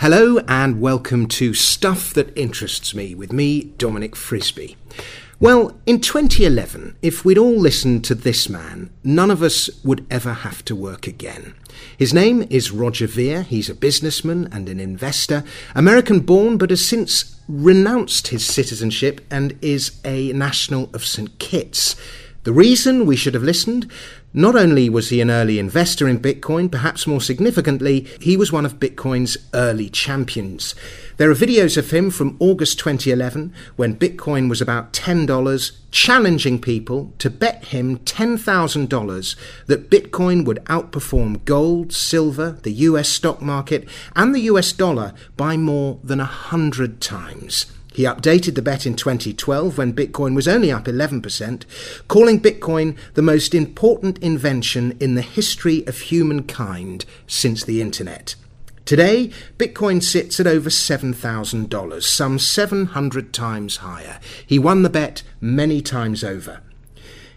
Hello and welcome to Stuff That Interests Me with me, Dominic Frisby. Well, in 2011, if we'd all listened to this man, none of us would ever have to work again. His name is Roger Ver. He's a businessman and an investor, American born, but has since renounced his citizenship and is a national of St. Kitts. The reason we should have listened? Not only was he an early investor in Bitcoin, perhaps more significantly, he was one of Bitcoin's early champions. There are videos of him from August 2011 when Bitcoin was about $10, challenging people to bet him $10,000 that Bitcoin would outperform gold, silver, the US stock market, and the US dollar by more than a hundred times. He updated the bet in 2012 when Bitcoin was only up 11%, calling Bitcoin the most important invention in the history of humankind since the internet. Today, Bitcoin sits at over $7,000, some 700 times higher. He won the bet many times over.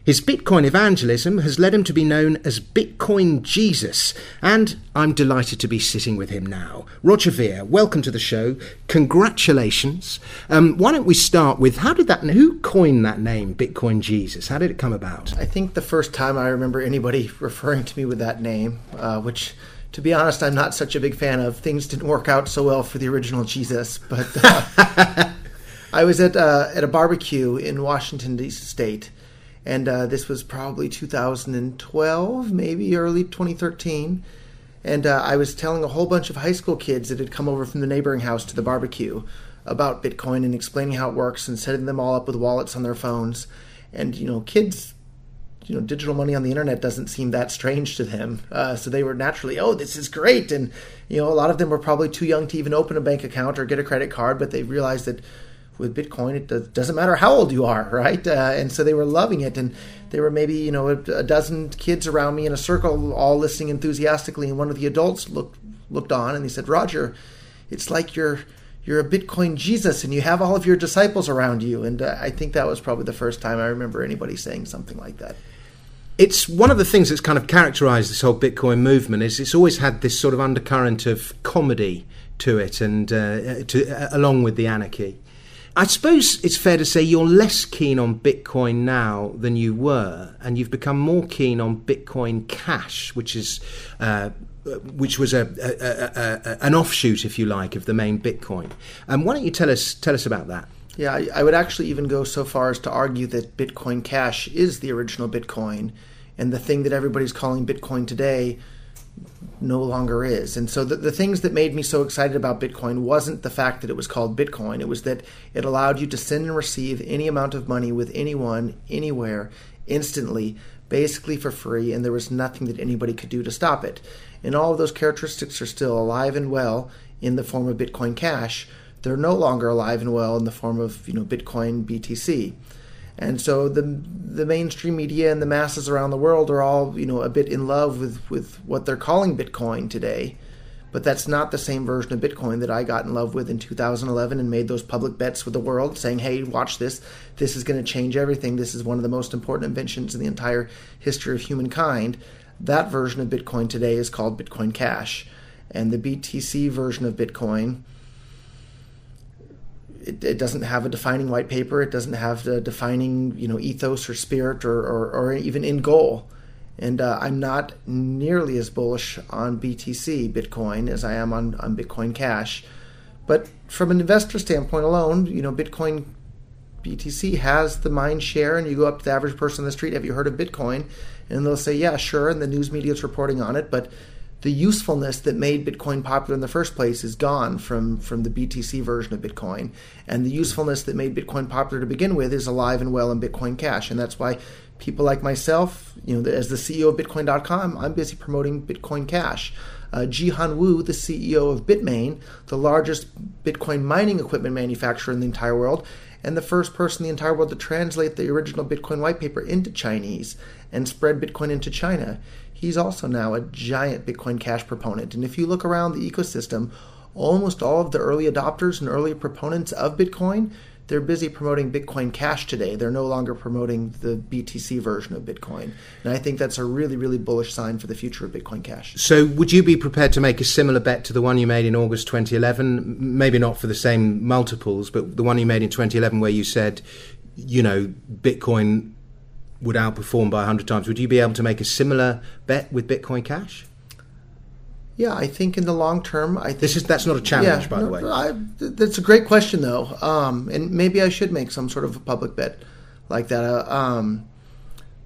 His Bitcoin evangelism has led him to be known as Bitcoin Jesus, and I'm delighted to be sitting with him now. Roger Ver, welcome to the show. Congratulations. Um, why don't we start with how did that, who coined that name, Bitcoin Jesus? How did it come about? I think the first time I remember anybody referring to me with that name, uh, which to be honest, I'm not such a big fan of. Things didn't work out so well for the original Jesus, but uh, I was at uh, at a barbecue in Washington D.C. State, and uh, this was probably 2012, maybe early 2013. And uh, I was telling a whole bunch of high school kids that had come over from the neighboring house to the barbecue about Bitcoin and explaining how it works and setting them all up with wallets on their phones. And you know, kids, you know, digital money on the internet doesn't seem that strange to them. Uh, so they were naturally, oh, this is great. And you know, a lot of them were probably too young to even open a bank account or get a credit card, but they realized that with Bitcoin, it does, doesn't matter how old you are, right? Uh, and so they were loving it, and there were maybe you know a, a, dozen kids around me in a circle, all listening enthusiastically. And one of the adults looked looked on, and he said, "Roger, it's like you're." You're a Bitcoin Jesus, and you have all of your disciples around you. And uh, I think that was probably the first time I remember anybody saying something like that it's one of the things that's kind of characterized this whole Bitcoin movement is it's always had this sort of undercurrent of comedy to it, and uh, to, uh, along with the anarchy. I suppose it's fair to say you're less keen on Bitcoin now than you were, and you've become more keen on Bitcoin Cash, which is uh, which was a, a, a, an offshoot, if you like, of the main Bitcoin. Um, why don't you tell us tell us about that? Yeah, I, I would actually even go so far as to argue that Bitcoin Cash is the original Bitcoin, and the thing that everybody's calling Bitcoin today no longer is. And so the, the things that made me so excited about Bitcoin wasn't the fact that it was called Bitcoin. It was that it allowed you to send and receive any amount of money with anyone, anywhere, instantly, basically for free, and there was nothing that anybody could do to stop it. And all of those characteristics are still alive and well in the form of Bitcoin Cash. They're no longer alive and well in the form of, you know, Bitcoin BTC. And so the the mainstream media and the masses around the world are all you know a bit in love with with what they're calling Bitcoin today, but that's not the same version of Bitcoin that I got in love with in 2011 and made those public bets with the world, saying, "Hey, watch this! This is going to change everything. This is one of the most important inventions in the entire history of humankind." That version of Bitcoin today is called Bitcoin Cash, and the BTC version of Bitcoin it, it, doesn't have a defining white paper. It doesn't have the defining you know ethos or spirit or, or, or even end goal. And uh, I'm not nearly as bullish on BTC Bitcoin as I am on, on Bitcoin Cash. But from an investor standpoint alone, you know, Bitcoin BTC has the mind share, and you go up to the average person on the street, have you heard of Bitcoin? And they'll say, yeah, sure, and the news media is reporting on it, but the usefulness that made Bitcoin popular in the first place is gone from, from the BTC version of Bitcoin. And the usefulness that made Bitcoin popular to begin with is alive and well in Bitcoin Cash. And that's why people like myself, you know, as the CEO of Bitcoin.com, I'm busy promoting Bitcoin Cash. Uh, Jihan Wu, the CEO of Bitmain, the largest Bitcoin mining equipment manufacturer in the entire world, and the first person in the entire world to translate the original Bitcoin white paper into Chinese and spread Bitcoin into China he's also now a giant Bitcoin Cash proponent. And if you look around the ecosystem, almost all of the early adopters and early proponents of Bitcoin, they're busy promoting Bitcoin Cash today. They're no longer promoting the BTC version of Bitcoin, and I think that's a really really bullish sign for the future of Bitcoin Cash. So, would you be prepared to make a similar bet to the one you made in August 2011? Maybe not for the same multiples, but the one you made in 2011, where you said, you know, Bitcoin would outperform by 100 times. Would you be able to make a similar bet with Bitcoin Cash? Yeah, I think in the long term, I think this is that's not a challenge, yeah, by no, the way. I, that's a great question, though, um, and maybe I should make some sort of a public bet like that. Uh, um,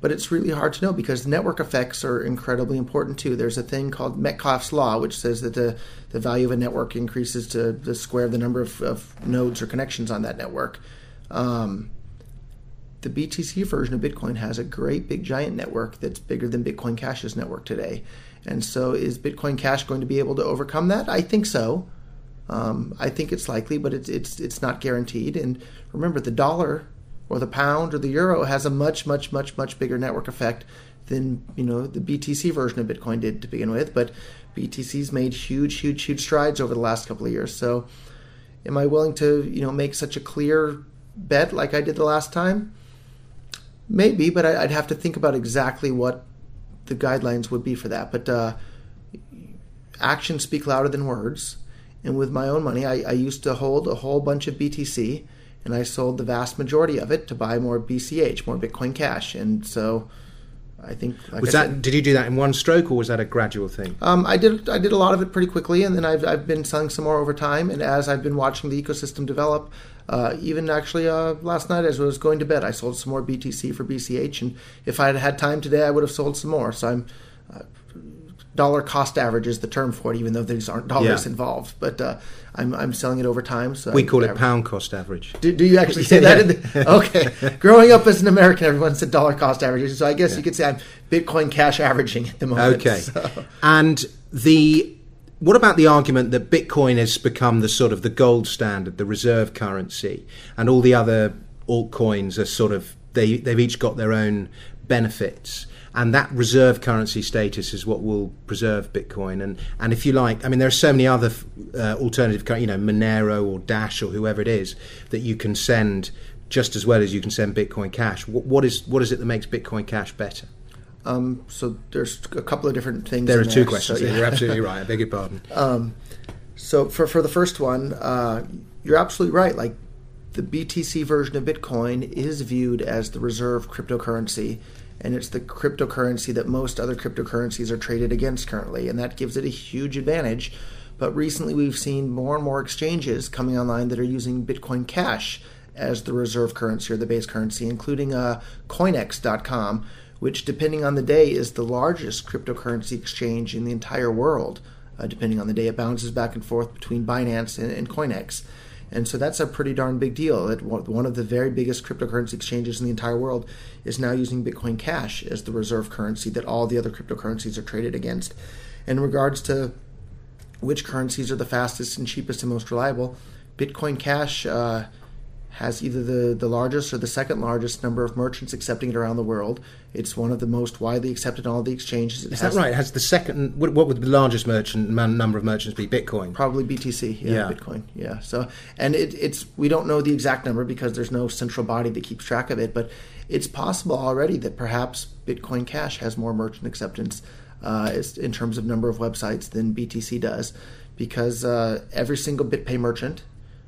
but it's really hard to know because network effects are incredibly important too. There's a thing called Metcalfe's law, which says that the, the value of a network increases to the square of the number of, of nodes or connections on that network. Um, the BTC version of Bitcoin has a great big giant network that's bigger than Bitcoin Cash's network today. And so, is Bitcoin Cash going to be able to overcome that? I think so. Um, I think it's likely, but it's it's it's not guaranteed. And remember, the dollar or the pound or the euro has a much much much much bigger network effect than you know the BTC version of Bitcoin did to begin with. But BTC's made huge huge huge strides over the last couple of years. So, am I willing to you know make such a clear bet like I did the last time? Maybe, but I'd have to think about exactly what the guidelines would be for that. But uh, actions speak louder than words. And with my own money, I, I, used to hold a whole bunch of BTC, and I sold the vast majority of it to buy more BCH, more Bitcoin Cash. And so, I think like was I that said, did you do that in one stroke, or was that a gradual thing? Um, I did. I did a lot of it pretty quickly, and then I've I've been selling some more over time. And as I've been watching the ecosystem develop, uh, even actually uh, last night as I was going to bed, I sold some more BTC for BCH, and if I had had time today, I would have sold some more. So I'm uh, dollar cost average is the term for it, even though these aren't dollars yeah. involved. But uh, I'm I'm selling it over time. So we I, call it pound cost average. Do, do you actually say that? The, okay. Growing up as an American, everyone said dollar cost averages. So I guess yeah. you could say I'm Bitcoin cash averaging at the moment. Okay. So. And the what about the argument that Bitcoin has become the sort of the gold standard, the reserve currency, and all the other altcoins are sort of they they've each got their own benefits, and that reserve currency status is what will preserve Bitcoin. And and if you like, I mean, there are so many other uh, alternative, you know, Monero or Dash or whoever it is that you can send just as well as you can send Bitcoin Cash. what, what is what is it that makes Bitcoin Cash better? Um, so there's a couple of different things. There are two questions. So, yeah. You're absolutely right. I beg your pardon. Um, so for for the first one, uh, you're absolutely right. Like the BTC version of Bitcoin is viewed as the reserve cryptocurrency, and it's the cryptocurrency that most other cryptocurrencies are traded against currently, and that gives it a huge advantage. But recently, we've seen more and more exchanges coming online that are using Bitcoin Cash as the reserve currency or the base currency, including uh, Coinex.com which, depending on the day, is the largest cryptocurrency exchange in the entire world. Uh, depending on the day, it bounces back and forth between Binance and, and Coinex. And so that's a pretty darn big deal. That one of the very biggest cryptocurrency exchanges in the entire world is now using Bitcoin Cash as the reserve currency that all the other cryptocurrencies are traded against. In regards to which currencies are the fastest and cheapest and most reliable, Bitcoin Cash uh, has either the, the largest or the second largest number of merchants accepting it around the world. It's one of the most widely accepted on all the exchanges. It Is that right? It has the second. What, what, would the largest merchant number of merchants be? Bitcoin. Probably BTC. Yeah, yeah. Bitcoin. Yeah. So, and it, it's we don't know the exact number because there's no central body that keeps track of it, but it's possible already that perhaps Bitcoin Cash has more merchant acceptance uh, in terms of number of websites than BTC does, because uh, every single BitPay merchant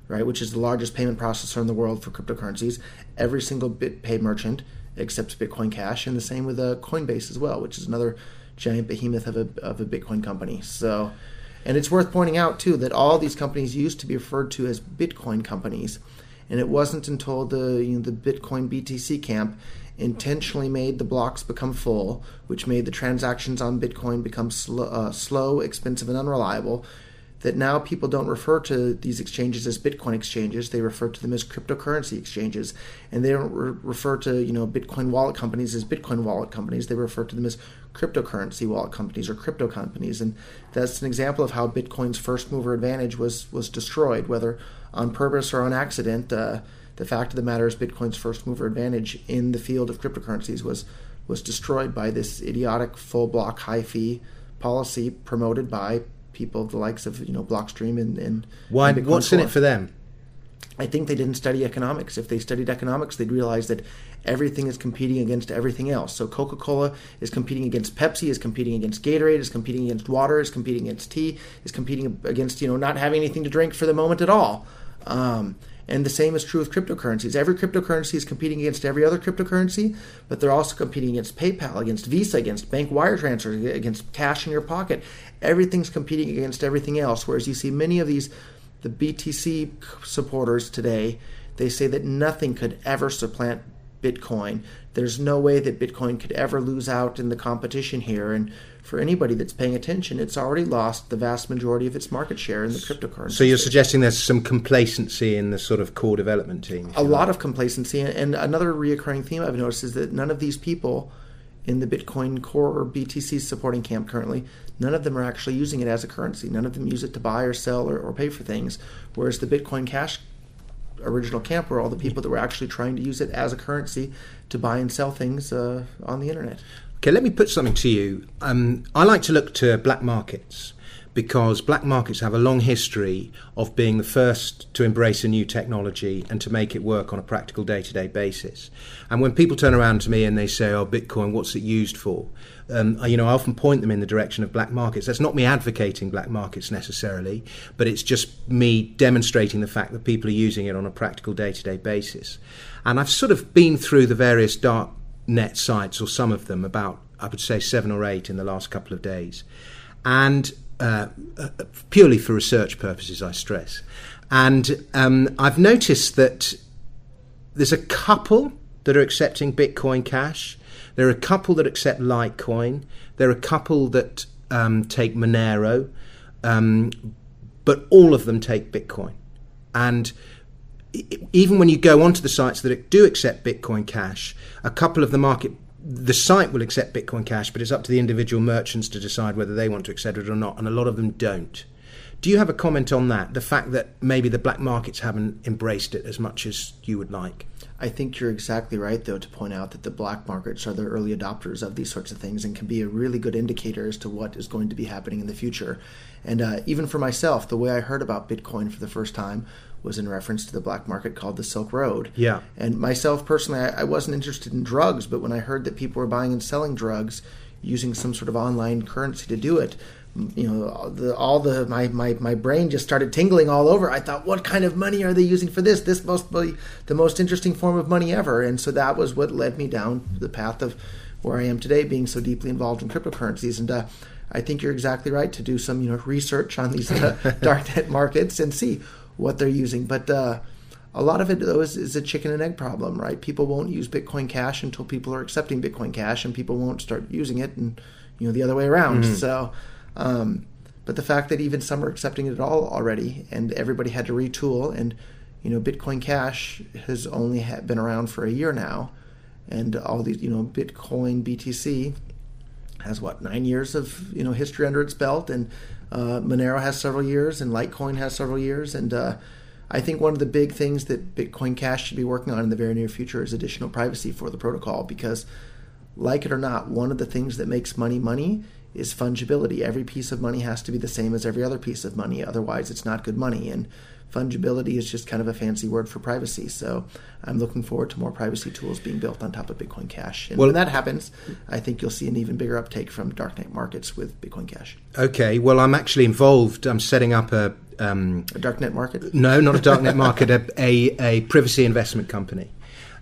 right, which is the largest payment processor in the world for cryptocurrencies, every single BitPay merchant accepts Bitcoin Cash, and the same with uh, Coinbase as well, which is another giant behemoth of a, of a Bitcoin company. So, and it's worth pointing out too that all these companies used to be referred to as Bitcoin companies, and it wasn't until the you know, the Bitcoin BTC camp intentionally made the blocks become full, which made the transactions on Bitcoin become sl- uh, slow, expensive, and unreliable, that now people don't refer to these exchanges as Bitcoin exchanges; they refer to them as cryptocurrency exchanges, and they don't re- refer to you know Bitcoin wallet companies as Bitcoin wallet companies. They refer to them as cryptocurrency wallet companies or crypto companies, and that's an example of how Bitcoin's first mover advantage was was destroyed, whether on purpose or on accident. Uh, the fact of the matter is, Bitcoin's first mover advantage in the field of cryptocurrencies was was destroyed by this idiotic full block high fee policy promoted by people the likes of you know Blockstream and, and why and what's in it for them? I think they didn't study economics. If they studied economics, they'd realize that everything is competing against everything else. So Coca Cola is competing against Pepsi, is competing against Gatorade, is competing against water, is competing against tea, is competing against you know not having anything to drink for the moment at all. Um, and the same is true with cryptocurrencies. Every cryptocurrency is competing against every other cryptocurrency, but they're also competing against PayPal, against Visa, against bank wire transfers, against cash in your pocket. Everything's competing against everything else. Whereas you see many of these, the BTC supporters today, they say that nothing could ever supplant Bitcoin. There's no way that Bitcoin could ever lose out in the competition here. And for anybody that's paying attention, it's already lost the vast majority of its market share in the cryptocurrency. So you're space. suggesting there's some complacency in the sort of core development team? A lot of complacency. And another reoccurring theme I've noticed is that none of these people in the Bitcoin core or BTC supporting camp currently, none of them are actually using it as a currency. None of them use it to buy or sell or, or pay for things. Whereas the Bitcoin Cash original camp were all the people that were actually trying to use it as a currency to buy and sell things uh, on the internet. Okay, let me put something to you. Um, I like to look to black markets because black markets have a long history of being the first to embrace a new technology and to make it work on a practical day to day basis. And when people turn around to me and they say, Oh, Bitcoin, what's it used for? Um, you know, I often point them in the direction of black markets. That's not me advocating black markets necessarily, but it's just me demonstrating the fact that people are using it on a practical day to day basis. And I've sort of been through the various dark net sites, or some of them, about, I would say, seven or eight in the last couple of days. And uh, uh, purely for research purposes, I stress. And um, I've noticed that there's a couple that are accepting Bitcoin Cash. There are a couple that accept Litecoin. There are a couple that um, take Monero, um, but all of them take Bitcoin. And even when you go onto the sites that do accept Bitcoin Cash, a couple of the market the site will accept Bitcoin Cash, but it's up to the individual merchants to decide whether they want to accept it or not, and a lot of them don't. Do you have a comment on that? The fact that maybe the black markets haven't embraced it as much as you would like? I think you're exactly right, though, to point out that the black markets are the early adopters of these sorts of things and can be a really good indicator as to what is going to be happening in the future. And uh, even for myself, the way I heard about Bitcoin for the first time was in reference to the black market called the Silk Road. Yeah. And myself personally, I, I wasn't interested in drugs, but when I heard that people were buying and selling drugs using some sort of online currency to do it, you know, the, all the my, my my brain just started tingling all over. I thought, what kind of money are they using for this? This must be the most interesting form of money ever. And so that was what led me down the path of where I am today, being so deeply involved in cryptocurrencies. And uh, I think you're exactly right to do some you know research on these uh, darknet markets and see what they're using. But uh, a lot of it though is, is, a chicken and egg problem, right? People won't use Bitcoin Cash until people are accepting Bitcoin Cash, and people won't start using it, and you know the other way around. Mm-hmm. So, um, but the fact that even some are accepting it all already, and everybody had to retool, and you know Bitcoin Cash has only been around for a year now, and all these you know Bitcoin BTC has what nine years of you know history under its belt, and uh, Monero has several years, and Litecoin has several years, and uh, I think one of the big things that Bitcoin Cash should be working on in the very near future is additional privacy for the protocol because, like it or not, one of the things that makes money money is fungibility. Every piece of money has to be the same as every other piece of money, otherwise, it's not good money. And fungibility is just kind of a fancy word for privacy. So I'm looking forward to more privacy tools being built on top of Bitcoin Cash. And well, when that happens, I think you'll see an even bigger uptake from darknet markets with Bitcoin Cash. Okay. Well, I'm actually involved. I'm setting up a. Um, a darknet market? No, not a darknet market. A, a, a, privacy investment company.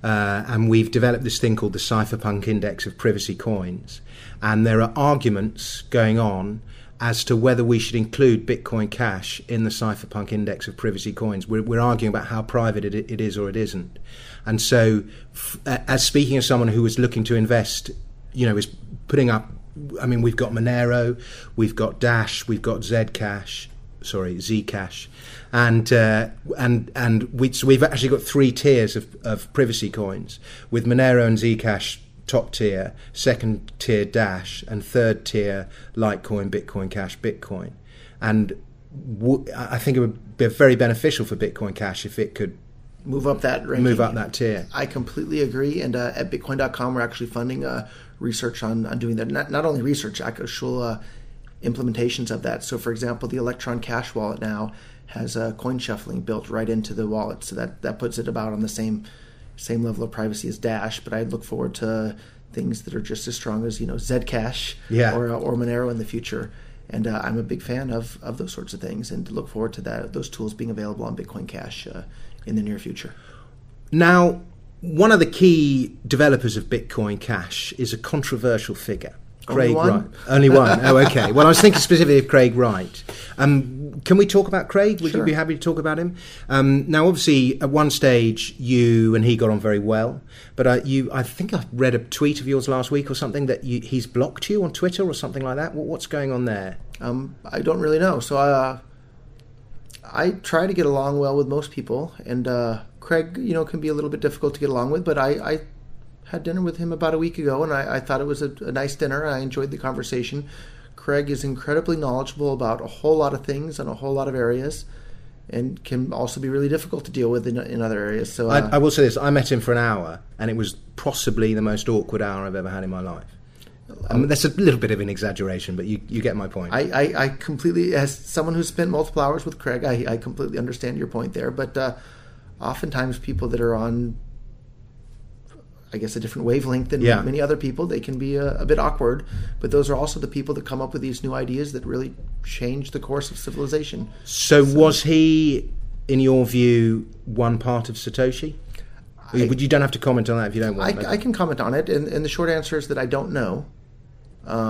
Uh, and we've developed this thing called the Cypherpunk Index of Privacy Coins. And there are arguments going on as to whether we should include Bitcoin Cash in the cypherpunk index of privacy coins. We're, we're arguing about how private it, it is or it isn't. And so, f- as speaking as someone who is looking to invest, you know, is putting up. I mean, we've got Monero, we've got Dash, we've got Zcash, sorry, Zcash, and uh, and and we, so we've actually got three tiers of, of privacy coins with Monero and Zcash top tier, second tier Dash, and third tier Litecoin, Bitcoin Cash, Bitcoin. And w- I think it would be very beneficial for Bitcoin Cash if it could move up that ranking. move up that tier. I completely agree. And uh, at Bitcoin.com, we're actually funding uh, research on, on doing that. Not, not only research, actual uh, implementations of that. So, for example, the Electron Cash wallet now has a coin shuffling built right into the wallet, so that that puts it about on the same same level of privacy as Dash. But I look forward to things that are just as strong as you know Zcash Yeah. or or Monero in the future. And uh, I'm a big fan of, of those sorts of things, and to look forward to that those tools being available on Bitcoin Cash uh, in the near future. Now, one of the key developers of Bitcoin Cash is a controversial figure. Only Craig one? Wright. Only one. Oh, okay. Well, I was thinking specifically of Craig Wright. Um, can we talk about Craig? Would Sure. you be happy to talk about him? Um, now, obviously, at one stage, you and he got on very well, but uh, you, I think I read a tweet of yours last week or something that you, he's blocked you on Twitter or something like that. What, what's going on there? Um, I don't really know. So uh, I try to get along well with most people, and uh, Craig, you know, can be a little bit difficult to get along with. But I, I had dinner with him about a week ago, and I, I thought it was a, a nice dinner. I enjoyed the conversation. Craig is incredibly knowledgeable about a whole lot of things and a whole lot of areas, and can also be really difficult to deal with in, in other areas. So uh, I, I will say this: I met him for an hour, and it was possibly the most awkward hour I've ever had in my life. Um, that's a little bit of an exaggeration, but you, you get my point. I, I, I completely, as someone who's spent multiple hours with Craig, I, I completely understand your point there. But uh, oftentimes, people that are on, I guess, a different wavelength than Yeah. many other people, they can be a, a bit awkward. But those are also the people that come up with these new ideas that really change the course of civilization. so, was he, in your view, one part of Satoshi? I- Would you don't have to comment on that if you don't I, want. I can comment on it, and, and the short answer is that I don't know.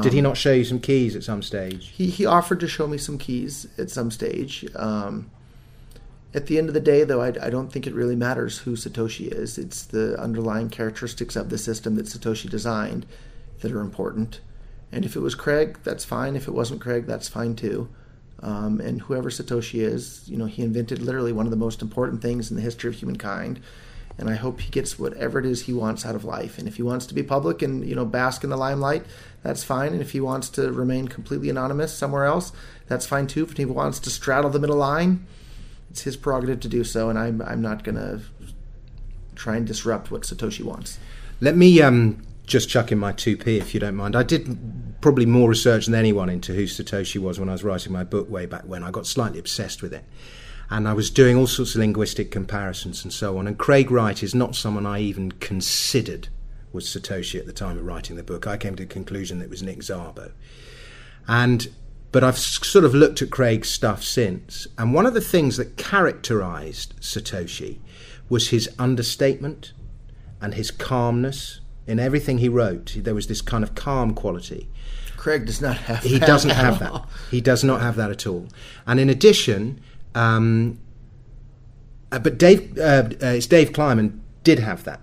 Did he not show you some keys at some stage? He he offered to show me some keys at some stage. Um, at the end of the day, though, I, I don't think it really matters who Satoshi is. It's the underlying characteristics of the system that Satoshi designed that are important. And if it was Craig, that's fine. If it wasn't Craig, that's fine too. Um, and whoever Satoshi is, you know, he invented literally one of the most important things in the history of humankind. And I hope he gets whatever it is he wants out of life. And if he wants to be public and you know bask in the limelight, that's fine. And if he wants to remain completely anonymous somewhere else, that's fine too. If he wants to straddle the middle line, it's his prerogative to do so. And I'm I'm not gonna try and disrupt what Satoshi wants. Let me um, just chuck in my 2p if you don't mind. I did probably more research than anyone into who Satoshi was when I was writing my book way back when. I got slightly obsessed with it. And I was doing all sorts of linguistic comparisons and so on. And Craig Wright is not someone I even considered was Satoshi at the time of writing the book. I came to the conclusion that it was Nick Szabo. And but I've sort of looked at Craig's stuff since, and one of the things that characterized Satoshi was his understatement and his calmness in everything he wrote. There was this kind of calm quality. Craig does not have. He that doesn't have all. that. He does not have that at all. And in addition, um, uh, but Dave, uh, uh, it's Dave Kleiman did have that.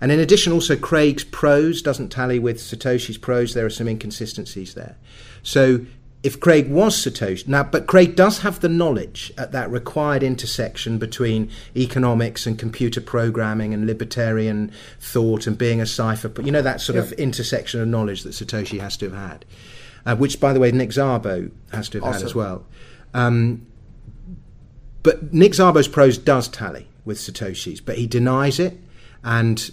And in addition, also Craig's prose doesn't tally with Satoshi's prose. There are some inconsistencies there. So if Craig was Satoshi now, but Craig does have the knowledge at that required intersection between economics and computer programming and libertarian thought and being a cipher. You know that sort of intersection of knowledge that Satoshi has to have had, uh, which, by the way, Nick Szabo has to have had as well. Um, but Nick Szabo's prose does tally with Satoshi's, but he denies it, and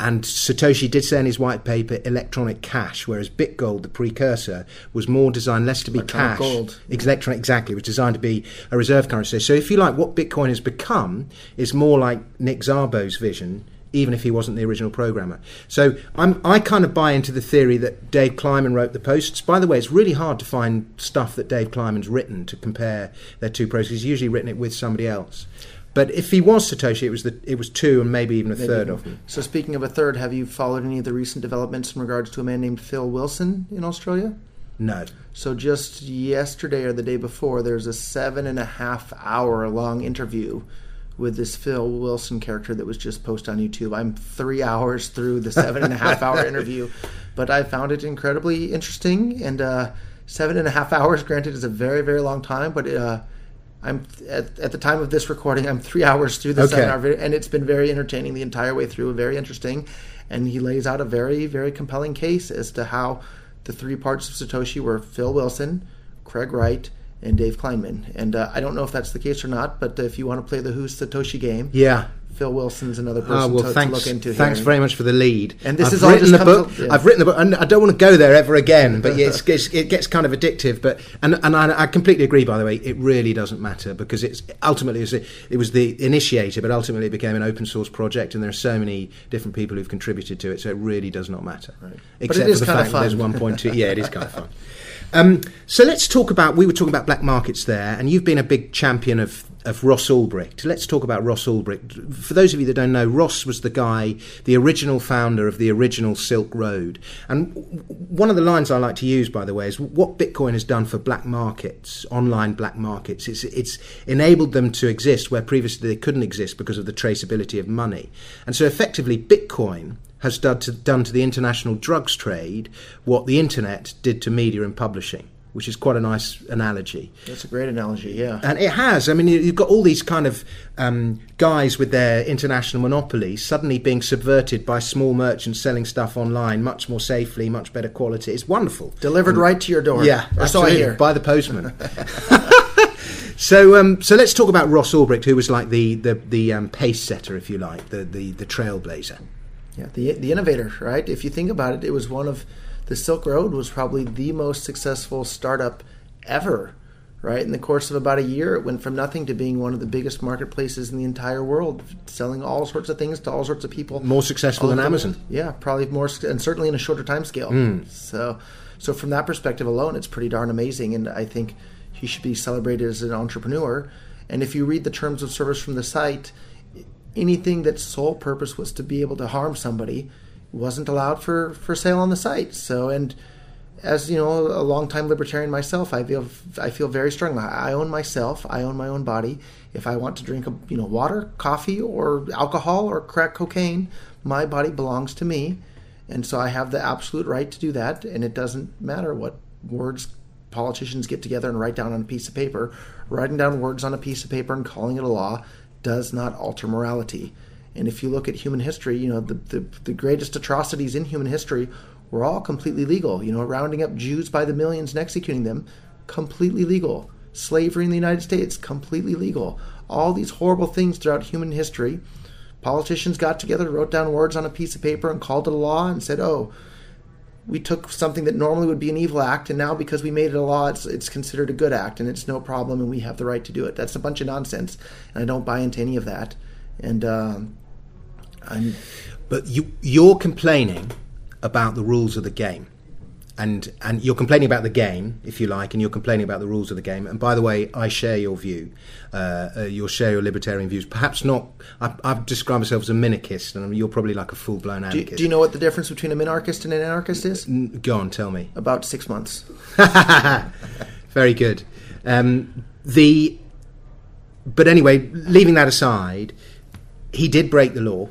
and Satoshi did say in his white paper electronic cash, whereas BitGold, the precursor, was more designed less to be Electronic cash. gold. Electronic, exactly, it was designed to be a reserve currency. So if you like, what Bitcoin has become is more like Nick Szabo's vision. Even if he wasn't the original programmer, so I'm, I kind of buy into the theory that Dave Kleiman wrote the posts. By the way, it's really hard to find stuff that Dave Kleiman's written to compare their two posts. He's usually written it with somebody else. But if he was Satoshi, it was the it was two and maybe even a third of them. So speaking of a third, have you followed any of the recent developments in regards to a man named Phil Wilson in Australia? No. So just yesterday or the day before, there's a seven and a half hour long interview with this Phil Wilson character that was just posted on YouTube. I'm three hours through the seven and a half hour interview, but I found it incredibly interesting. And uh, seven and a half hours, granted, is a very very long time, but uh, I'm at, at the time of this recording, I'm three hours through the Okay. seven hour video, and it's been very entertaining the entire way through. Very interesting, and he lays out a very very compelling case as to how the three parts of Satoshi were Phil Wilson, Craig Wright, and Dave Kleinman. And uh, I don't know if that's the case or not, but if you want to play the Who's Satoshi game, Yeah. Phil Wilson's another Oh, person well, to, to look into. thanks here. very much for the lead. And this I've is written the book. up- yeah. I've written the book, and I don't want to go there ever again. But yeah, it's, it's, it gets kind of addictive. But and and I, I completely agree. By the way, it really doesn't matter because it's ultimately it was, it was the initiator, but ultimately it became an open source project, and there are so many different people who've contributed to it. So it really does not matter, except is for the fact that there's fun. 1.2. Yeah, it is kind of fun. Um, so let's talk about. We were talking about black markets there, and you've been a big champion of of Ross Ulbricht. Let's talk about Ross Ulbricht. For those of you that don't know, Ross was the guy, the original founder of the original Silk Road. And one of the lines I like to use, by the way, is what Bitcoin has done for black markets, online black markets. It's it's enabled them to exist where previously they couldn't exist because of the traceability of money. And so effectively, Bitcoin has done to, done to the international drugs trade what the internet did to media and publishing, which is quite a nice analogy. That's a great analogy. Yeah. And it has. I mean, you- you've got all these kind of um, guys with their international monopolies suddenly being subverted by small merchants selling stuff online much more safely, much better quality. It's wonderful. Delivered right to your door. Yeah, Or absolutely, hear. by the postman. so, um, so let's talk about Ross Ulbricht, who was like the the, the um, pace setter, if you like, the the, the trailblazer. Yeah, the the innovator, right? If you think about it, it was one of the Silk Road was probably the most successful startup ever, right? In the course of about a year, it went from nothing to being one of the biggest marketplaces in the entire world, selling all sorts of things to all sorts of people. More successful than Amazon. world. Yeah, probably more, and certainly in a shorter time scale. Hmm. So, so from that perspective alone, it's pretty darn amazing, and I think he should be celebrated as an entrepreneur. And if you read the terms of service from the site, anything that sole purpose was to be able to harm somebody wasn't allowed for for sale on the site. So, and as you know, a longtime libertarian myself, I feel I feel very strongly. I own myself. I own my own body. If I want to drink, a, you know, water, coffee, or alcohol, or crack cocaine, my body belongs to me, and so I have the absolute right to do that. And it doesn't matter what words politicians get together and write down on a piece of paper. Writing down words on a piece of paper and calling it a law does not alter morality. And if you look at human history, you know, the, the, the greatest atrocities in human history were all completely legal. You know, rounding up Jews by the millions and executing them, completely legal. Slavery in the United States, completely legal. All these horrible things throughout human history, politicians got together, wrote down words on a piece of paper, and called it a law and said, oh, we took something that normally would be an evil act, and now because we made it a law, it's it's considered a good act, and it's no problem, and we have the right to do it. That's a bunch of nonsense, and I don't buy into any of that. And um, I'm But you you're complaining about the rules of the game. And and you're complaining about the game, if you like, and you're complaining about the rules of the game. And by the way, I share your view. Uh, uh, you'll share your libertarian views. Perhaps not. I, I've described myself as a minarchist, and you're probably like a full blown do, anarchist. do you know what the difference between a minarchist and an anarchist is? Go on, tell me. About six months. Very good. Um, the but anyway, leaving that aside, he did break the law,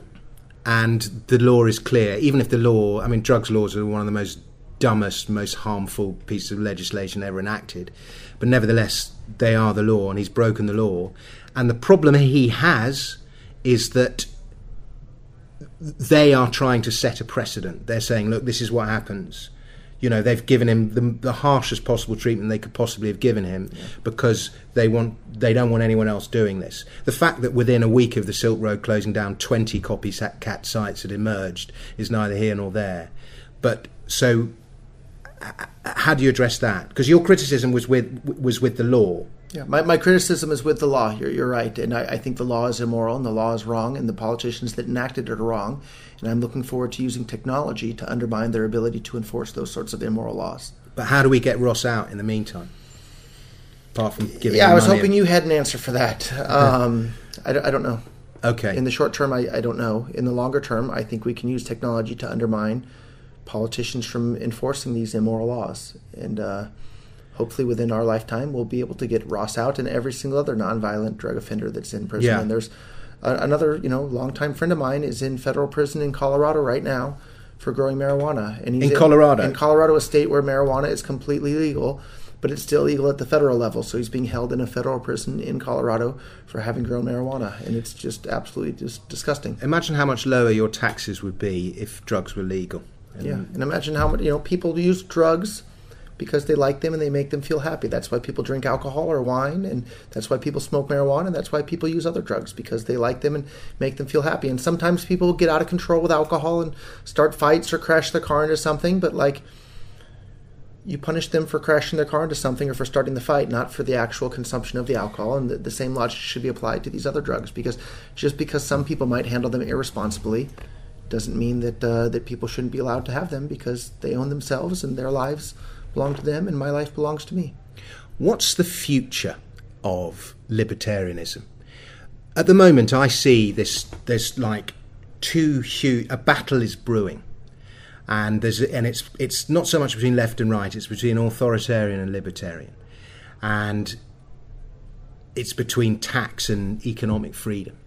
and the law is clear. Even if the law, I mean, drugs laws are one of the most dumbest, most harmful piece of legislation ever enacted, but nevertheless, they are the law, and he's broken the law. And the problem he has is that they are trying to set a precedent. They're saying, look, this is what happens. You know, they've given him the, the harshest possible treatment they could possibly have given him because they want they don't want anyone else doing this. The fact that within a week of the Silk Road closing down, twenty copycat sites had emerged is neither here nor there. But so, how do you address that? Because your criticism was with was with the law. Yeah, my, my criticism is with the law. You're, you're right. And I, I think the law is immoral and the law is wrong, and the politicians that enacted it are wrong. And I'm looking forward to using technology to undermine their ability to enforce those sorts of immoral laws. But how do we get Ross out in the meantime? Apart from giving Yeah, I was hoping and- you had an answer for that. Um, I, don't, I don't know. Okay. In the short term, I, I don't know. In the longer term, I think we can use technology to undermine politicians from enforcing these immoral laws. And uh, hopefully, within our lifetime, we'll be able to get Ross out and every single other nonviolent drug offender that's in prison. Yeah. And there's a, another, you know, longtime friend of mine is in federal prison in Colorado right now for growing marijuana. And he's In Colorado? in Colorado, a state where marijuana is completely legal. But it's still illegal at the federal level, so he's being held in a federal prison in Colorado for having grown marijuana, and it's just absolutely just disgusting. Imagine how much lower your taxes would be if drugs were legal. And Yeah, and imagine how many you know people use drugs because they like them and they make them feel happy. That's why people drink alcohol or wine, and that's why people smoke marijuana, and that's why people use other drugs because they like them and make them feel happy. And sometimes people get out of control with alcohol and start fights or crash their car into something, but like you punish them for crashing their car into something or for starting the fight, not for the actual consumption of the alcohol. And the, the, same logic should be applied to these other drugs because just because some people might handle them irresponsibly doesn't mean that uh, that people shouldn't be allowed to have them because they own themselves and their lives belong to them and my life belongs to me. What's the future of libertarianism? At the moment, I see this. There's like two huge. A battle is brewing and there's and it's it's not so much between left and right; it's between authoritarian and libertarian, and it's between tax and economic freedom,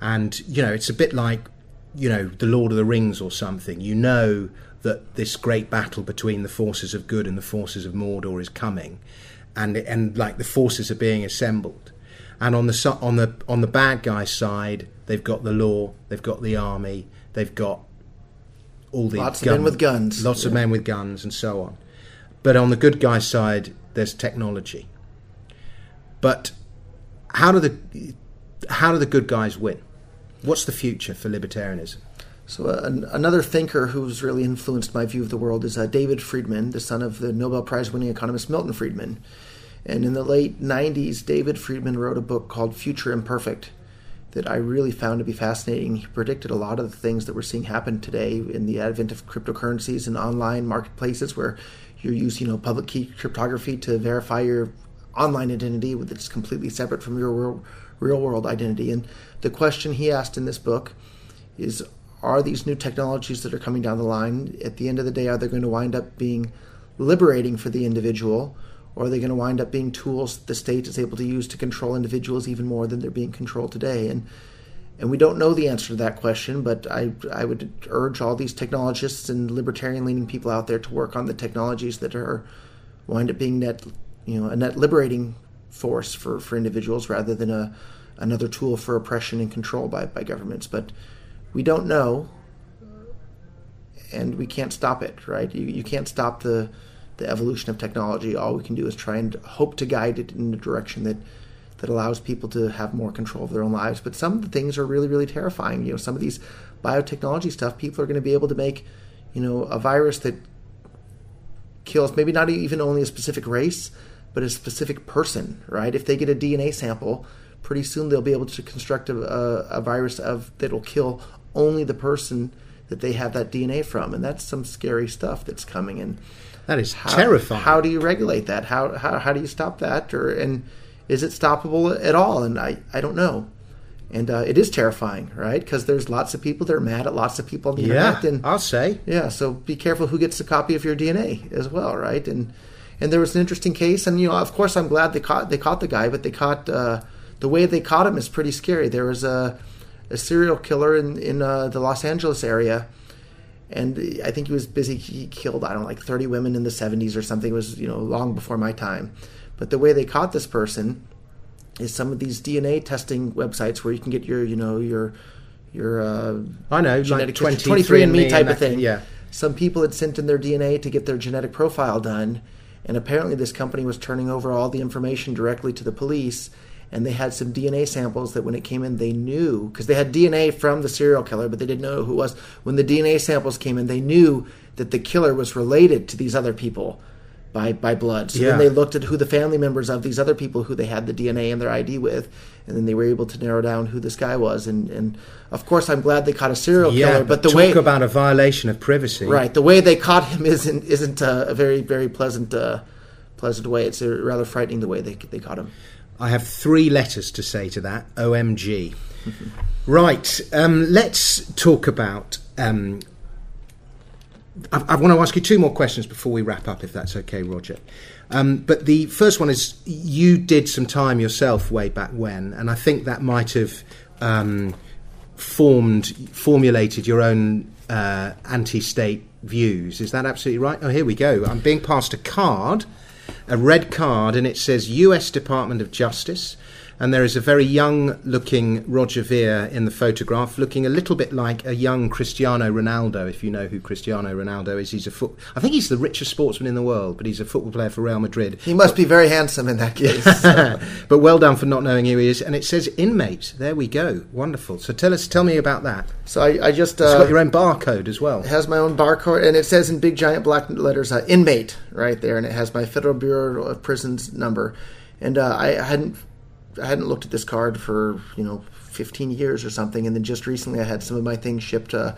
and you know it's a bit like you know the Lord of the Rings or something. You know that this great battle between the forces of good and the forces of Mordor is coming, and and like the forces are being assembled, and on the on the on the bad guy side, they've got the law, they've got the army, they've got all the lots of men with guns, lots yeah. of men with guns, and so on. But on the good guy side, there's technology. But how do the how do the good guys win? What's the future for libertarianism? So uh, an, another thinker who's really influenced my view of the world is uh, David Friedman, the son of the Nobel Prize-winning economist Milton Friedman. And in the late 90s, David Friedman wrote a book called Future Imperfect, that I really found to be fascinating. He predicted a lot of the things that we're seeing happen today in the advent of cryptocurrencies and online marketplaces where you use, you know, public key cryptography to verify your online identity that's completely separate from your real, real world identity. And the question he asked in this book is are these new technologies that are coming down the line at the end of the day are they going to wind up being liberating for the individual or are they going to wind up being tools the state is able to use to control individuals even more than they're being controlled today? And and we don't know the answer to that question, but I I would urge all these technologists and libertarian leaning people out there to work on the technologies that are wind up being net you know a net liberating force for, for individuals rather than a another tool for oppression and control by, by governments. But we don't know and we can't stop it, right? You you can't stop the the evolution of technology. All we can do is try and hope to guide it in a direction that that allows people to have more control of their own lives. But some of the things are really, really terrifying. You know, some of these biotechnology stuff, people are going to be able to make, you know, a virus that kills maybe not even only a specific race, but a specific person, right? If they get a DNA sample, pretty soon they'll be able to construct a, a, virus of that'll kill only the person that they have that DNA from, and that's some scary stuff that's coming. And that is how, terrifying. How do you regulate that? How, how how do you stop that? Or and is it stoppable at all? And I I don't know. And uh, it is terrifying, right? Because there's lots of people that are mad at lots of people on the yeah, internet. And I'll say, yeah. So be careful who gets a copy of your DNA as well, right? And and there was an interesting case, and you know, of course, I'm glad they caught they caught the guy, but they caught uh, the way they caught him is pretty scary. There was a a serial killer in in uh, the Los Angeles area and I think he was busy. He killed I don't know like 30 women in the 70s or something. It was you know long before my time. But the way they caught this person is some of these DNA testing websites where you can get your you know your your uh, I know like 20, 23andMe type of thing. Yeah. Some people had sent in their DNA to get their genetic profile done, and apparently this company was turning over all the information directly to the police and they had some DNA samples that when it came in, they knew because they had DNA from the serial killer, but they didn't know who it was. When the DNA samples came in, they knew that the killer was related to these other people by by blood. So yeah. then they looked at who the family members of these other people who they had the DNA and their ID with, and then they were able to narrow down who this guy was. And and of course, I'm glad they caught a serial yeah, killer. But the talk way about a violation of privacy, right? The way they caught him isn't isn't a, a very very pleasant. Uh, pleasant way. It's a rather frightening the way they they caught him. I have three letters to say to that. OMG. right, um, let's talk about. Um, I, I, want to ask you two more questions before we wrap up, if that's okay, Roger. Um, but the first one is you did some time yourself way back when, and I think that might have um, formed, formulated your own uh, anti state views. Is that absolutely right? Oh, here we go. I'm being passed a card a red card and it says US Department of Justice. And there is a very young looking Roger Ver in the photograph, looking a little bit like a young Cristiano Ronaldo. If you know who Cristiano Ronaldo is, he's a foot. I think he's the richest sportsman in the world, but he's a football player for Real Madrid. He must be very handsome in that case. but well done for not knowing who he is. And it says inmate. There we go. Wonderful. So tell us, tell me about that. So I, I just It's uh, got your own barcode as well. It has my own barcode, and it says in big giant black letters uh, "inmate" right there, and it has my Federal Bureau of Prisons number. And uh, I hadn't I hadn't looked at this card for you know 15 years or something, and then just recently I had some of my things shipped uh,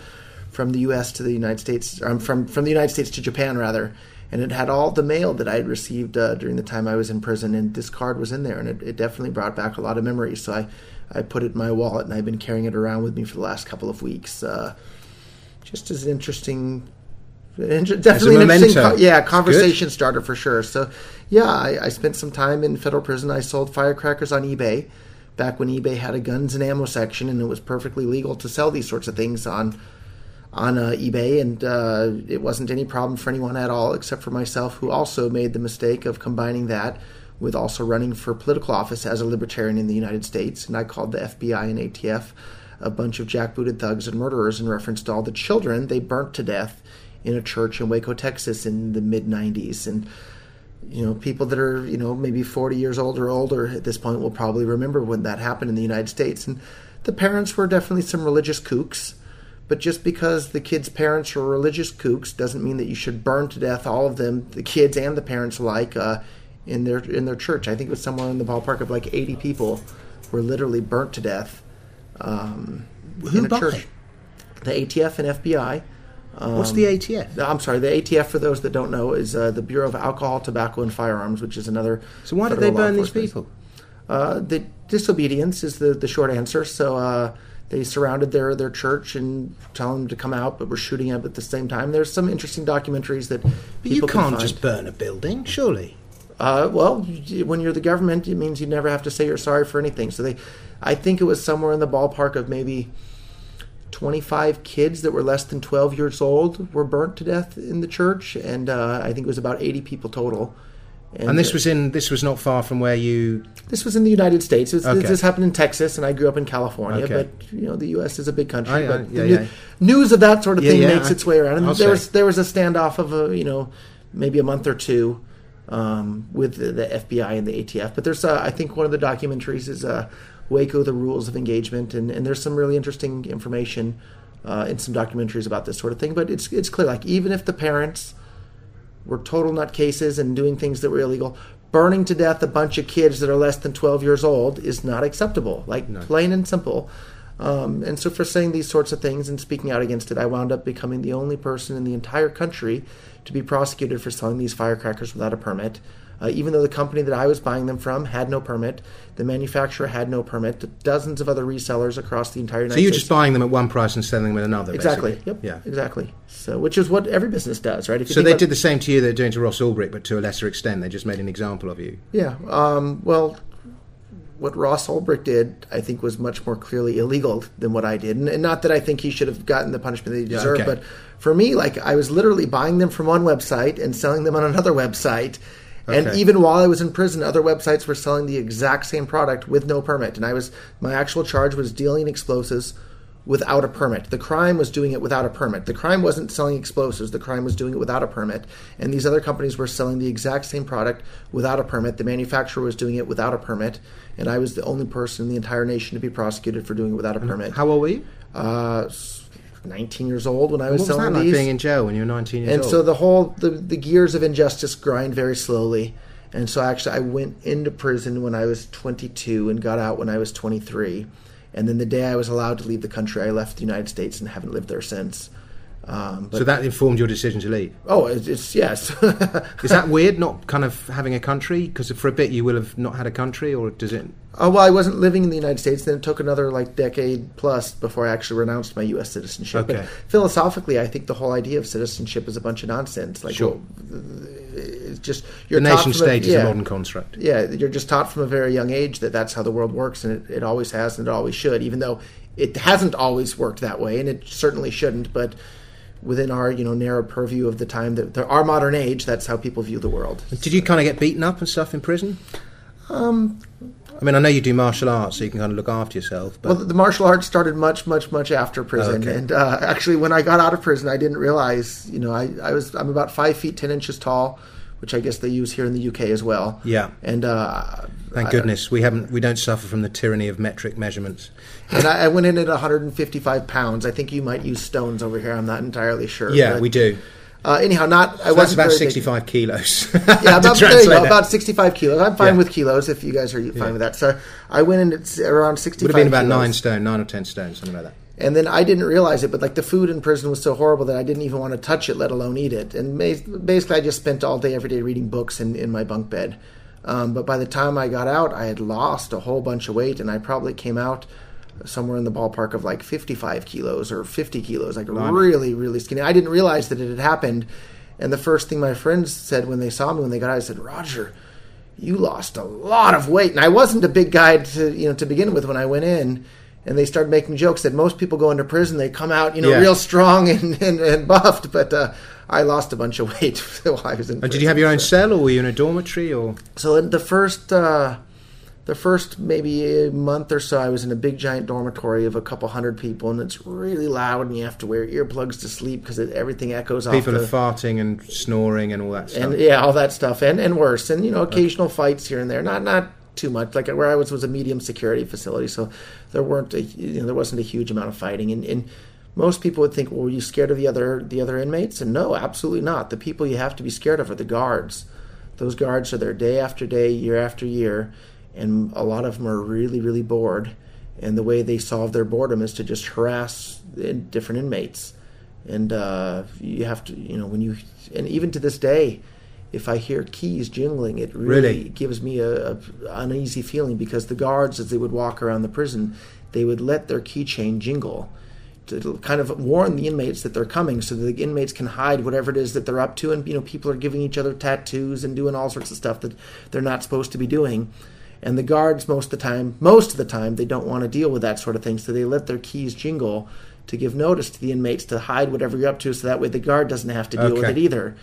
from the U.S. to the United States, um, from from the United States to Japan rather. And it had all the mail that I had received uh, during the time I was in prison, and this card was in there, and it, it definitely brought back a lot of memories. So I, I put it in my wallet, and I've been carrying it around with me for the last couple of weeks. Uh, just as an interesting inter- definitely an interesting co- yeah conversation starter for sure. So yeah I, I spent some time in federal prison. I sold firecrackers on ebay back when ebay had a guns and ammo section and it was perfectly legal to sell these sorts of things on on uh, ebay. And uh, it wasn't any problem for anyone at all except for myself who also made the mistake of combining that with also running for political office as a libertarian in the united states. And i called the fbi and atf a bunch of jackbooted thugs and murderers in reference to all the children they burnt to death in a church in Waco, Texas in the mid 90s. And, you know, people that are, you know, maybe 40 years old or older at this point will probably remember when that happened in the United States. And the parents were definitely some religious kooks. But just because the kids' parents are religious kooks doesn't mean that you should burn to death all of them, the kids and the parents alike, uh, in their in their church. I think it was somewhere in the ballpark of like 80 people were literally burnt to death um, Who in a by? church. The ATF and FBI. What's the ATF? I'm sorry, the ATF, for those that don't know, is uh, the Bureau of Alcohol, Tobacco, and Firearms, which is another. So why did they burn these people? Uh, the disobedience is the, the short answer. So uh, they surrounded their, their church and telling them to come out, but were shooting up at the same time. There's some interesting documentaries that But you can can't find. just burn a building, surely. Uh, well, when you're the government, it means you never have to say you're sorry for anything. So they, I think it was somewhere in the ballpark of maybe 25 kids that were less than 12 years old were burnt to death in the church, and uh, I think it was about 80 people total. And this uh, was in this was not far from where you. this was in the United States. Was, Okay. This happened in Texas, and I grew up in California. Okay. But you know, the U.S. is a big country. I- I- but yeah, the yeah. new- news of that sort of Yeah, thing makes I- its way around. And I'll there say. was there was a standoff of a you know maybe a month or two um, with the, the FBI and the ATF. But there's uh, I think one of the documentaries is uh, Waco: The Rules of Engagement, and, and there's some really interesting information uh, in some documentaries about this sort of thing. But it's it's clear like even if the parents were total nutcases and doing things that were illegal. Burning to death a bunch of kids that are less than 12 years old is not acceptable, like plain and simple. Um, and so, for saying these sorts of things and speaking out against it, I wound up becoming the only person in the entire country to be prosecuted for selling these firecrackers without a permit. Uh, even though the company that I was buying them from had no permit, the manufacturer had no permit, dozens of other resellers across the entire United So you're just buying them at one price and selling them at another. exactly. basically. Yep. Yeah. Exactly. So, which is what every business does, right? If you So they about- did the same to you. They're doing to Ross Ulbricht, but to a lesser extent. They just made an example of you. Yeah. Um, well, what Ross Ulbricht did, I think, was much more clearly illegal than what I did. And, and not that I think he should have gotten the punishment that he deserved, okay. but for me, like, I was literally buying them from one website and selling them on another website. And even while I was in prison, other websites were selling the exact same product with no permit. And I was, my actual charge was dealing explosives without a permit. The crime was doing it without a permit. The crime wasn't selling explosives. The crime was doing it without a permit. And these other companies were selling the exact same product without a permit. The manufacturer was doing it without a permit. And I was the only person in the entire nation to be prosecuted for doing it without a permit. How old were you? Uh, 19 years old when I What was was that selling like these. being in jail when you were 19 years and old? And so the whole the, the gears of injustice grind very slowly and so actually i went into prison when i was 22 and got out when i was 23 and then the day i was allowed to leave the country i left the united states and haven't lived there since um, so that informed your decision to leave. oh it's, it's yes Is that weird? Not kind of having a country because for a bit you will have not had a country, or does it? Oh well, I wasn't living in the United States. Then it took another like decade plus before I actually renounced my U.S. citizenship. Okay. But philosophically, I think the whole idea of citizenship is a bunch of nonsense. Like, Sure. it's just The you're taught nation from a- state is a modern construct. yeah, you're just taught from a very young age that that's how the world works, and it, it always has, and it always should, even though it hasn't always worked that way, and it certainly shouldn't. But within our you know narrow purview of the time that our modern age, that's how people view the world. Did you kind of get beaten up and stuff in prison? Um, I mean, I know you do martial arts, so you can kind of look after yourself. But well, the martial arts started much, much, much after prison, Okay. and uh, actually, when I got out of prison, I didn't realize, you know, I, I was I'm about five feet ten inches tall, which I guess they use here in the UK as well. Yeah. and uh, thank I- goodness we haven't. We don't suffer from the tyranny of metric measurements. and I, I went in at 155 pounds. I think you might use stones over here. I'm not entirely sure. Yeah, but, we do. Uh, anyhow, not I So that's wasn't about very big. sixty-five kilos. Yeah, about, there you go, about 65 kilos. I'm fine Yeah. with kilos if you guys are fine Yeah. with that. So I went in at around 65 Would have been about kilos. nine stone, nine or ten stone, something like that. And then I didn't realize it, but like the food in prison was so horrible that I didn't even want to touch it, let alone eat it. And basically, I just spent all day, every day reading books in, in my bunk bed. Um, but by the time I got out, I had lost a whole bunch of weight, and I probably came out somewhere in the ballpark of like 55 kilos or 50 kilos, like really, really skinny. I didn't realize that it had happened. And the first thing my friends said when they saw me when they got out, I said, Roger, you lost a lot of weight. And I wasn't a big guy to you know to begin with when I went in. And they started making jokes that most people go into prison, they come out, you know, Yeah. real strong and, and, and buffed. But uh, I lost a bunch of weight while I was in. And did you have your own cell, or were you in a dormitory, or So in the first, uh, the first maybe a month or so, I was in a big giant dormitory of a couple hundred people, and it's really loud, and you have to wear earplugs to sleep because everything echoes people off are the, farting and snoring and all that stuff? and yeah, all that stuff, and and worse, and you know, occasional fights here and there. Not not too much. Like where I was was a medium security facility, so there weren't a you know there wasn't a huge amount of fighting. And, and most people would think, well, were you scared of the other the other inmates? And no, absolutely not. The people you have to be scared of are the guards. Those guards are there day after day, year after year, and a lot of them are really really bored. And the way they solve their boredom is to just harass different inmates and uh, you have to you know when you and even to this day if i hear keys jingling it really, Really? gives me a, a uneasy feeling because the guards as they would walk around the prison they would let their keychain jingle to kind of warn the inmates that they're coming so that the inmates can hide whatever it is that they're up to. And you know people are giving each other tattoos and doing all sorts of stuff that they're not supposed to be doing. And the guards most of the time most of the time they don't want to deal with that sort of thing. So they let their keys jingle to give notice to the inmates to hide whatever you're up to. So that way the guard doesn't have to deal with it either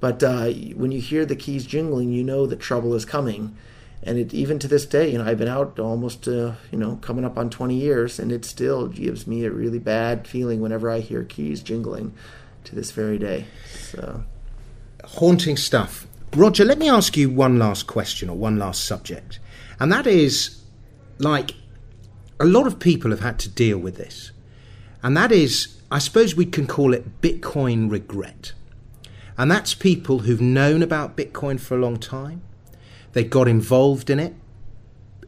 but uh, when you hear the keys jingling you know that trouble is coming and it even to this day you know i've been out almost uh, you know coming up on 20 years and it still gives me a really bad feeling whenever i hear keys jingling to this very day so haunting stuff. Roger, let me ask you one last question or one last subject. And that is like a lot of people have had to deal with this. And that is, I suppose we can call it Bitcoin regret. And that's people who've known about Bitcoin for a long time. They got involved in it.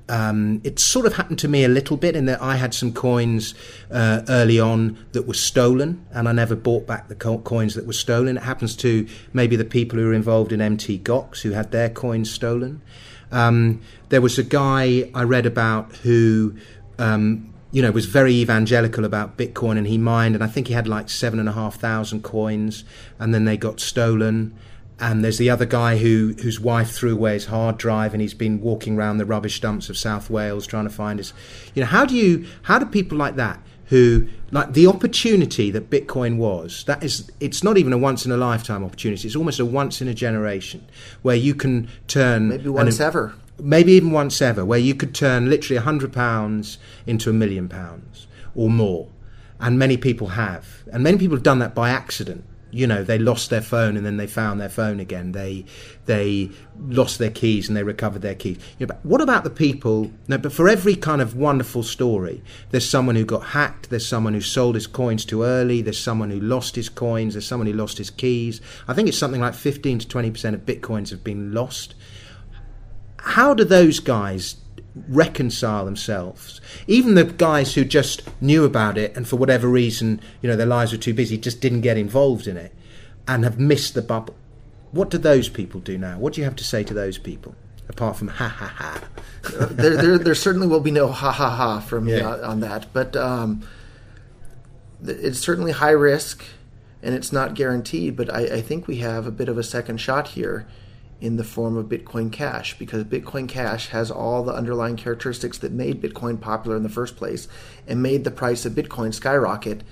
Um, it sort of happened to me a little bit in that I had some coins uh, early on that were stolen, and I never bought back the co- coins that were stolen. It happens to maybe the people who were involved in Mt. Gox who had their coins stolen. Um, there was a guy I read about who, um, you know, was very evangelical about Bitcoin, and he mined, and I think he had like seven and a half thousand coins, and then they got stolen. And there's the other guy who whose wife threw away his hard drive, and he's been walking around the rubbish dumps of South Wales trying to find his. You know, how do you how do people like that who like the opportunity that Bitcoin was? That is, it's not even a once in a lifetime opportunity. It's almost a once in a generation where you can turn maybe once an- once ever maybe even once ever, where you could turn literally a hundred pounds into a million pounds or more, and many people have, and many people have done that by accident. You know, they lost their phone and then they found their phone again. They they lost their keys and they recovered their keys. You know, but what about the people? No, but for every kind of wonderful story, there's someone who got hacked. There's someone who sold his coins too early. There's someone who lost his coins. There's someone who lost his keys. I think it's something like 15 to 20 percent of bitcoins have been lost how do those guys reconcile themselves even the guys who just knew about it and for whatever reason you know their lives were too busy just didn't get involved in it and have missed the bubble what do those people do now what do you have to say to those people apart from ha ha ha there, there, there certainly will be no ha ha ha from me on, on that. But um, it's certainly high risk, and it's not guaranteed. But I, I think we have a bit of a second shot here in the form of Bitcoin Cash because Bitcoin Cash has all the underlying characteristics that made Bitcoin popular in the first place and made the price of Bitcoin skyrocket.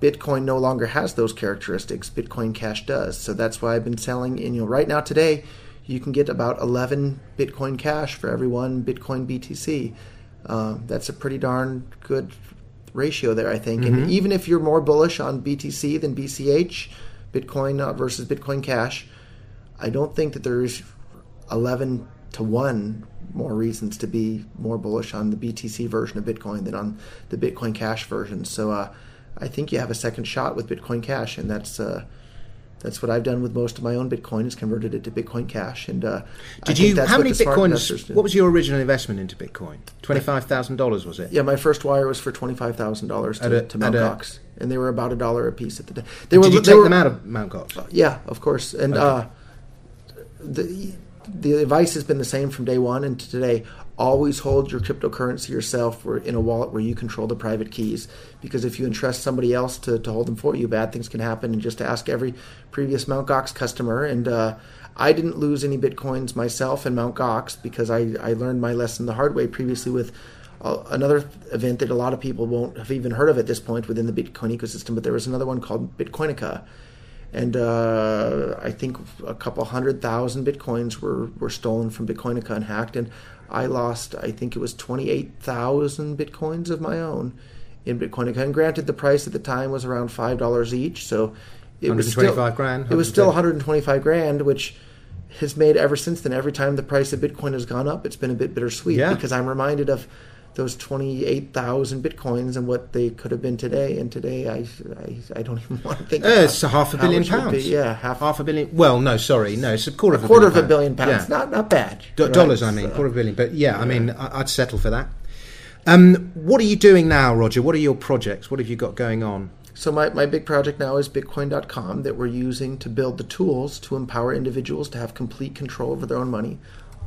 Bitcoin no longer has those characteristics. Bitcoin Cash does. So that's why I've been selling. And you know, right now today, you can get about 11 Bitcoin Cash for every one Bitcoin BTC. Um, that's a pretty darn good ratio there, I think. Mm-hmm. And even if you're more bullish on BTC than BCH, Bitcoin uh, versus Bitcoin Cash, I don't think that there's 11 to 1 more reasons to be more bullish on the BTC version of Bitcoin than on the Bitcoin Cash version. So uh, I think you have a second shot with Bitcoin Cash, and that's uh, that's what I've done with most of my own Bitcoin is converted it to Bitcoin Cash. And uh, did you? How many bitcoins? What was your original investment into Bitcoin? Twenty five thousand dollars was it? Yeah, my first wire was for twenty five thousand dollars to, to Mt. Gox, and they were about a dollar a piece at the day. They were, did you take were, them out of Mt. Gox? Yeah, of course. And okay. The the advice has been the same from day one and to today. Always hold your cryptocurrency yourself or in a wallet where you control the private keys. Because if you entrust somebody else to, to hold them for you, bad things can happen. And just ask every previous Mt. Gox customer. And uh, I didn't lose any bitcoins myself in Mt. Gox because I, I learned my lesson the hard way previously with uh, another event that a lot of people won't have even heard of at this point within the Bitcoin ecosystem. But there was another one called Bitcoinica and uh, I think a couple hundred thousand bitcoins were, were stolen from Bitcoinica and hacked, and I lost I think it was twenty eight thousand bitcoins of my own in Bitcoinica. And granted, the price at the time was around five dollars each, so it was still grand. It was still one hundred and twenty five grand, which has made ever since then. Every time the price of Bitcoin has gone up, it's been a bit bittersweet yeah. because I'm reminded of those 28,000 bitcoins and what they could have been today. And today, I, I, I don't even want to think. Uh, it's a half a billion pounds. Yeah, half, half a billion. Well, no, sorry, no, it's a quarter of a quarter billion of a billion pounds. Yeah. Not not bad. D- right? Dollars, I mean, so, quarter of a billion. But yeah, yeah. I mean, I'd settle for that. Um, what are you doing now, Roger? What are your projects? What have you got going on? So my, my big project now is Bitcoin.com that we're using to build the tools to empower individuals to have complete control over their own money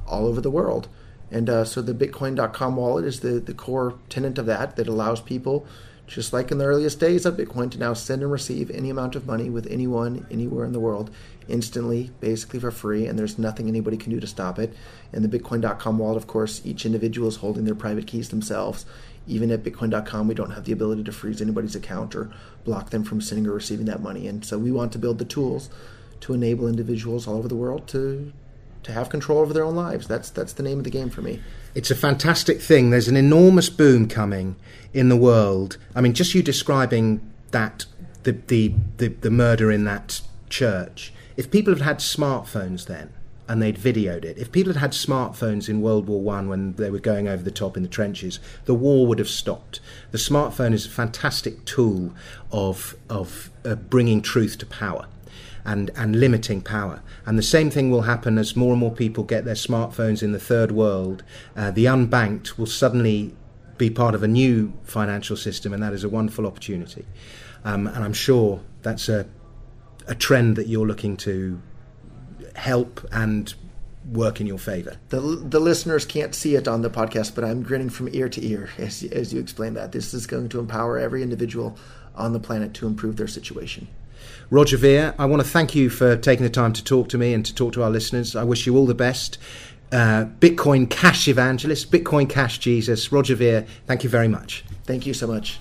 all over the world. And uh, so the Bitcoin.com wallet is the, the core tenant of that that allows people, just like in the earliest days of Bitcoin, to now send and receive any amount of money with anyone, anywhere in the world, instantly, basically for free, and there's nothing anybody can do to stop it. And the Bitcoin.com wallet, of course, each individual is holding their private keys themselves. Even at Bitcoin.com, we don't have the ability to freeze anybody's account or block them from sending or receiving that money. And so we want to build the tools to enable individuals all over the world to to have control over their own lives. That's that's the name of the game for me. It's a fantastic thing. There's an enormous boom coming in the world. I mean, just you describing that the the the, the murder in that church. If people had had smartphones then and they'd videoed it, if people had had smartphones in World War One when they were going over the top in the trenches, the war would have stopped. The smartphone is a fantastic tool of of uh, bringing truth to power and, and limiting power. And the same thing will happen as more and more people get their smartphones in the third world. Uh, the unbanked will suddenly be part of a new financial system, and that is a wonderful opportunity. Um, and I'm sure that's a, a trend that you're looking to help and work in your favor. The, the listeners can't see it on the podcast, but I'm grinning from ear to ear as, as you explain that. This is going to empower every individual on the planet to improve their situation. Roger Ver, I want to thank you for taking the time to talk to me and to talk to our listeners. I wish you all the best. Uh, Bitcoin Cash Evangelist, Bitcoin Cash Jesus, Roger Ver, thank you very much. Thank you so much.